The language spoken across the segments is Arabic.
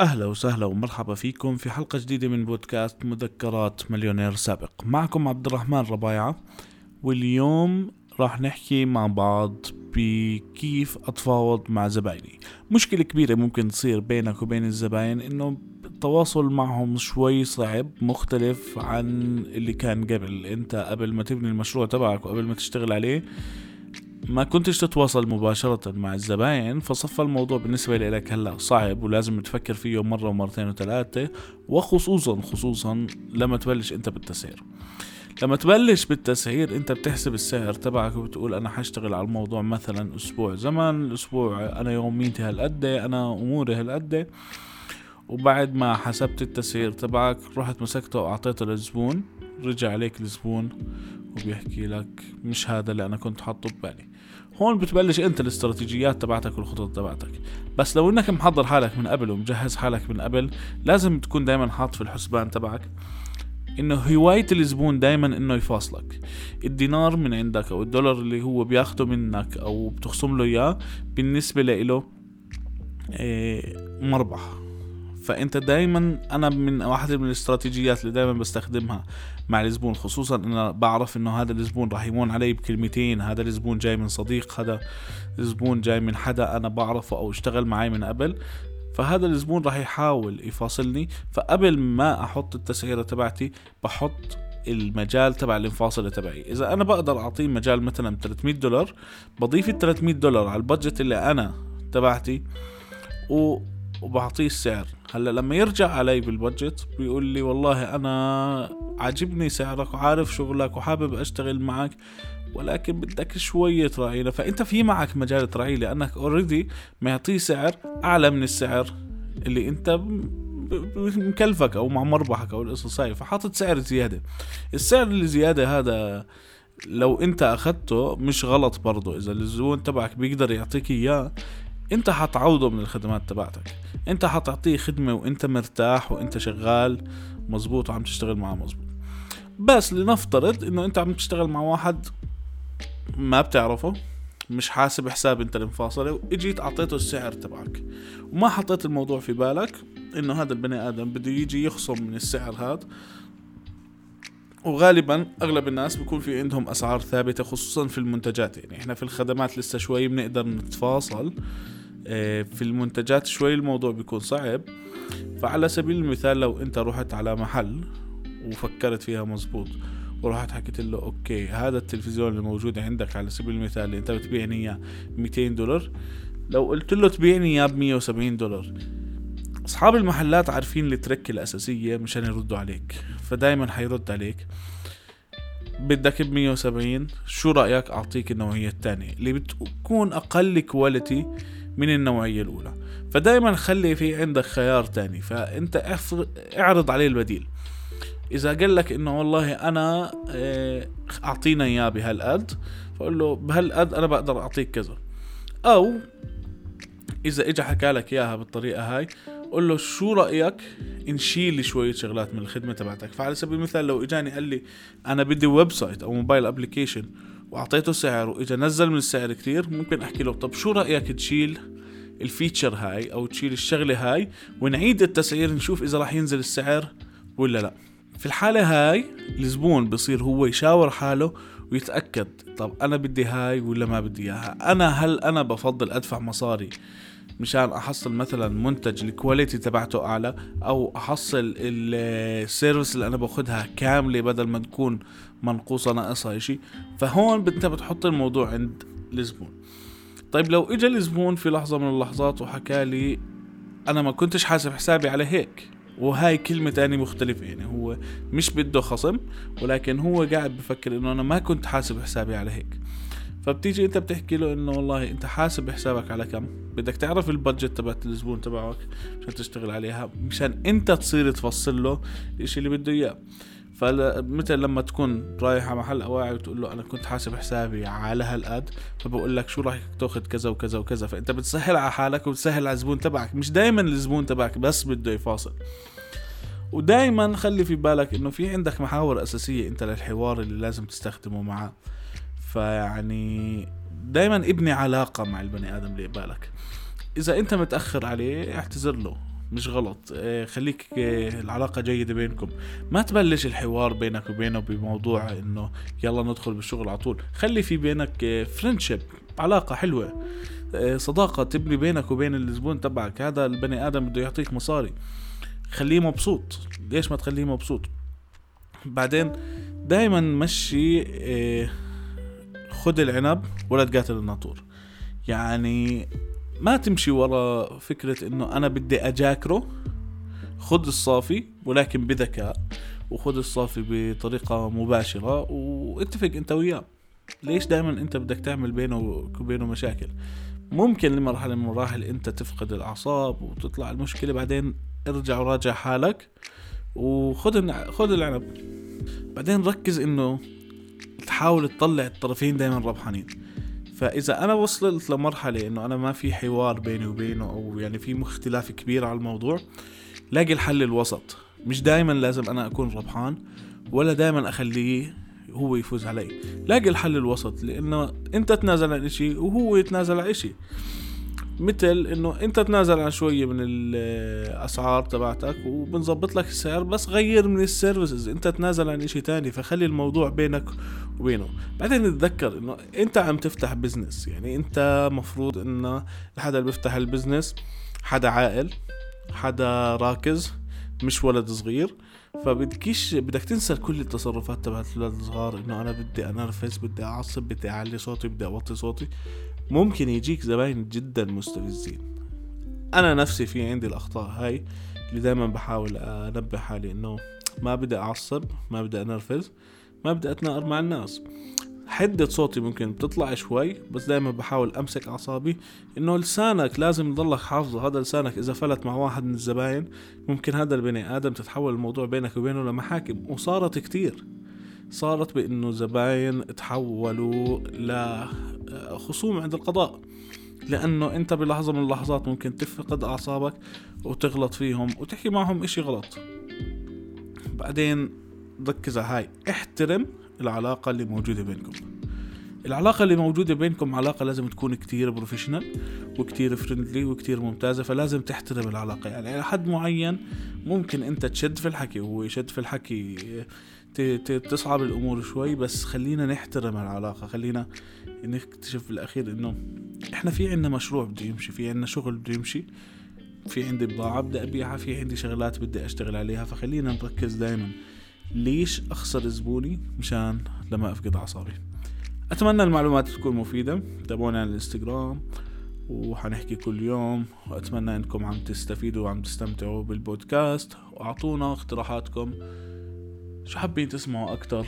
أهلا وسهلا ومرحبا فيكم في حلقة جديدة من بودكاست مذكرات مليونير سابق. معكم عبد الرحمن ربايعة واليوم راح نحكي مع بعض بكيف أتفاوض مع زبايني. مشكلة كبيرة ممكن تصير بينك وبين الزباين إنه التواصل معهم شوي صعب مختلف عن اللي كان قبل. أنت قبل ما تبني المشروع تبعك وقبل ما تشتغل عليه ما كنتش تتواصل مباشرة مع الزباين فصفى الموضوع بالنسبة لك هلأ صعب ولازم تفكر فيه مرة ومرتين وثلاثة وخصوصا خصوصا لما تبلش أنت بالتسعير. لما تبلش بالتسعير أنت بتحسب السعر تبعك وبتقول أنا حاشتغل على الموضوع مثلا أسبوع زمان الأسبوع أنا يوميتي هالقد أنا أموري هالقد. وبعد ما حسبت التسعير تبعك رحت مسكته وأعطيته للزبون رجع عليك الزبون وبيحكي لك مش هذا اللي أنا كنت حاطه ببالي هون بتبلش أنت الاستراتيجيات تبعتك والخطط تبعتك. بس لو إنك محضر حالك من قبل ومجهز حالك من قبل لازم تكون دايما حاط في الحسبان تبعك إنه هواية الزبون دايما إنه يفاصلك. الدينار من عندك أو الدولار اللي هو بياخده منك أو بتخصم له إياه بالنسبة له إيه مربح. فأنت دايما أنا من واحدة من الاستراتيجيات اللي دايما بستخدمها مع الزبون خصوصا أنا بعرف إنه هذا الزبون راح يمون علي بكلمتين هذا الزبون جاي من صديق هذا الزبون جاي من حدا أنا بعرفه أو اشتغل معي من قبل فهذا الزبون راح يحاول يفاصلني. فقبل ما أحط التسعيرة تبعتي بحط المجال تبع الانفاصلة تبعي. إذا أنا بقدر أعطيه مجال مثلا 300 دولار بضيف ال 300 دولار على البادجت اللي أنا تبعتي و وبعطيه السعر. هلا لما يرجع علي بالبادجت بيقول لي والله أنا عاجبني سعرك وعارف شغلك وحابب أشتغل معك ولكن بدك شوية تراعينا فأنت في معك مجال تراعيه لانك اوريدي معطيه سعر أعلى من السعر اللي أنت مكلفك أو مع مربحك أو القصص هاي فحاطط سعر زيادة. السعر اللي زيادة هذا لو أنت أخذته مش غلط برضه. إذا الزبون تبعك بيقدر يعطيك إياه أنت حتعوضه من الخدمات تبعتك. انت حتعطيه خدمة وانت مرتاح وانت شغال مزبوط وعم تشتغل معه مزبوط بس لنفترض انه انت عم تشتغل مع واحد ما بتعرفه مش حاسب حساب انت المفاصلة واجيت اعطيته السعر تبعك. وما حطيت الموضوع في بالك انه هذا البني آدم بده يجي يخصم من السعر هذا. وغالبا أغلب الناس بيكون في عندهم أسعار ثابتة خصوصا في المنتجات. يعني إحنا في الخدمات لسه شوي بنقدر نتفاصل. في المنتجات شوي الموضوع بيكون صعب. فعلى سبيل المثال لو انت رحت على محل وفكرت فيها مزبوط ورحت حكيت له okay هذا التلفزيون اللي موجود عندك على سبيل المثال اللي انت بتبيعني اياه 200 دولار لو قلت له تبيعني اياه ب 170 دولار أصحاب المحلات عارفين ال tricks الأساسية مشان يردوا عليك فدايما حيرد عليك. بدك ب 170 شو رأيك؟ أعطيك النوعية الثانية اللي بتكون أقل quality من النوعيه الأولى. فدايما خلي في عندك خيار تاني فأنت اعرض عليه البديل. إذا قال لك إنه والله أنا آه، أعطينا إياه بهالقد فقول له بهالقد أنا بقدر أعطيك كذا. أو إذا اجى حكى لك إياها بالطريقة هاي قول له شو رأيك نشيل شوية شغلات من الخدمة تبعتك. فعلى سبيل المثال لو إجاني قال لي أنا بدي website أو mobile application وأعطيته سعر واجا نزل من السعر كتير ممكن أحكي له طب شو رأيك تشيل ال feature هاي أو تشيل الشغلة هاي ونعيد التسعير نشوف إذا راح ينزل السعر ولا لا. في الحالة هاي الزبون بصير هو يشاور حاله ويتأكد طب أنا بدي هاي ولا ما بدي إياها؟ أنا هل أنا بفضل أدفع مصاري مشان أحصل مثلا منتج ال quality تبعته أعلى أو أحصل ال service اللي أنا باخدها كاملة بدل ما تكون منقوصة ناقصها إشي. فهون انت بتحط الموضوع عند الزبون طيب لو اجى الزبون في لحظة من اللحظات وحكى لي أنا ما كنتش حاسب حسابي على هيك وهاي كلمة تانية مختلفة يعني هو مش بده خصم ولكن هو قاعد بفكر إنه أنا ما كنت حاسب حسابي على هيك. فبتيجي انت بتحكي له انه والله انت حاسب حسابك على كم؟ بدك تعرف البادجت تبعت الزبون تبعك عشان تشتغل عليها مشان انت تصير تفصل له الإشي اللي بده إياه. فمثل لما تكون رايح على محل اواعي وتقول له أنا كنت حاسب حسابي على هالقد فبقول لك شو راح تأخذ كذا وكذا وكذا. فأنت بتسهل على حالك وبتسهل على الزبون تبعك مش دائما الزبون تبعك بس بده يفاصل. ودائما خلي في بالك إنه في عندك محاور أساسية أنت للحوار اللي لازم تستخدمه معاه. فيعني دائما ابني علاقة مع البني آدم اللي قبالك إذا أنت متأخر عليه اعتذر له. مش غلط. آه، خليك آه، العلاقة جيدة بينكم. ما تبلش الحوار بينك وبينه بموضوع إنه يلا ندخل بالشغل على طول. خلي في بينك فريندشيب علاقة حلوة. صداقة تبني بينك وبين الزبون تبعك. هذا البني آدم بده يعطيك مصاري. خليه مبسوط. ليش ما تخليه مبسوط؟ بعدين دائما مشي خد العنب ولا تقاتل الناطور. يعني ما تمشي ورا فكرة إنه أنا بدي أجاكره خد الصافي ولكن بذكاء وخد الصافي بطريقة مباشرة واتفق أنت وياه. ليش دائما أنت بدك تعمل بينه وبينه مشاكل؟ ممكن لمرحلة من المراحل أنت تفقد الأعصاب وتطلع المشكلة بعدين ارجع وراجع حالك وخد خد العنب. بعدين ركز إنه تحاول تطلع الطرفين دائما ربحانين. فإذا أنا وصلت لمرحلة إنه أنا ما في حوار بيني وبينه أو يعني في اختلاف كبير على الموضوع لاقي الحل الوسط. مش دائما لازم أنا أكون ربحان ولا دائما أخليه هو يفوز علي. لاقي الحل الوسط لأنه أنت تنازل عن إشي وهو يتنازل عن إشي. مثل إنه أنت تنازل عن شوية من الأسعار تبعتك وبنظبط لك السعر بس غير من السيرفيسز. أنت تنازل عن إشي تاني فخلي الموضوع بينك وبينه. بعدين تتذكر إنه أنت عم تفتح business يعني أنت مفروض انه الحدا اللي بيفتح ال business حدا عاقل حدا راكز مش ولد صغير. فبدكيش بدك تنسى كل التصرفات تبعت الاولاد الصغار إنه أنا بدي أنرفز بدي أعصب بدي أعلي صوتي بدي أوطي صوتي. ممكن يجيك زباين جدا مستفزين. أنا نفسي في عندي الأخطاء هاي اللي دائما بحاول أنبه حالي إنه ما بدي أعصب ما بدي أنرفز ما بدي أتناقر مع الناس. حدة صوتي ممكن بتطلع شوي بس دائما بحاول أمسك أعصابي إنه لسانك لازم يضلك حافظه. هذا لسانك إذا فلت مع واحد من الزباين ممكن هذا البني آدم تتحول الموضوع بينك وبينه لمحاكم. وصارت كتير. صارت بإنه زباين تحولوا لخصوم عند القضاء. لأنه أنت بلحظة من اللحظات ممكن تفقد أعصابك وتغلط فيهم وتحكي معهم إشي غلط. بعدين ركز على هاي. احترم العلاقة اللي موجودة بينكم. العلاقة اللي موجودة بينكم علاقة لازم تكون كتير professional وكتير friendly وكتير ممتازة فلازم تحترم العلاقة. يعني على حد معين ممكن أنت تشد في الحكي وهو يشد في الحكي تصعب الأمور شوي بس خلينا نحترم العلاقة خلينا نكتشف بالاخير إنه إحنا في عنا مشروع بده يمشي في عنا شغل بده يمشي في عندي بضاعة بدي أبيعها في عندي شغلات بدي أشتغل عليها فخلينا نركز دايما. ليش أخسر زبوني مشان لما أفقد أعصابي؟ أتمنى المعلومات تكون مفيدة. تابعونا على الإنستغرام وحنحكي كل يوم. وأتمنى أنكم عم تستفيدوا وعم تستمتعوا بالبودكاست. وأعطونا اقتراحاتكم. شو حابين تسمعوا أكتر؟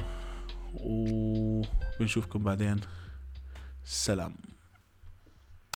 وبنشوفكم بعدين. سلام.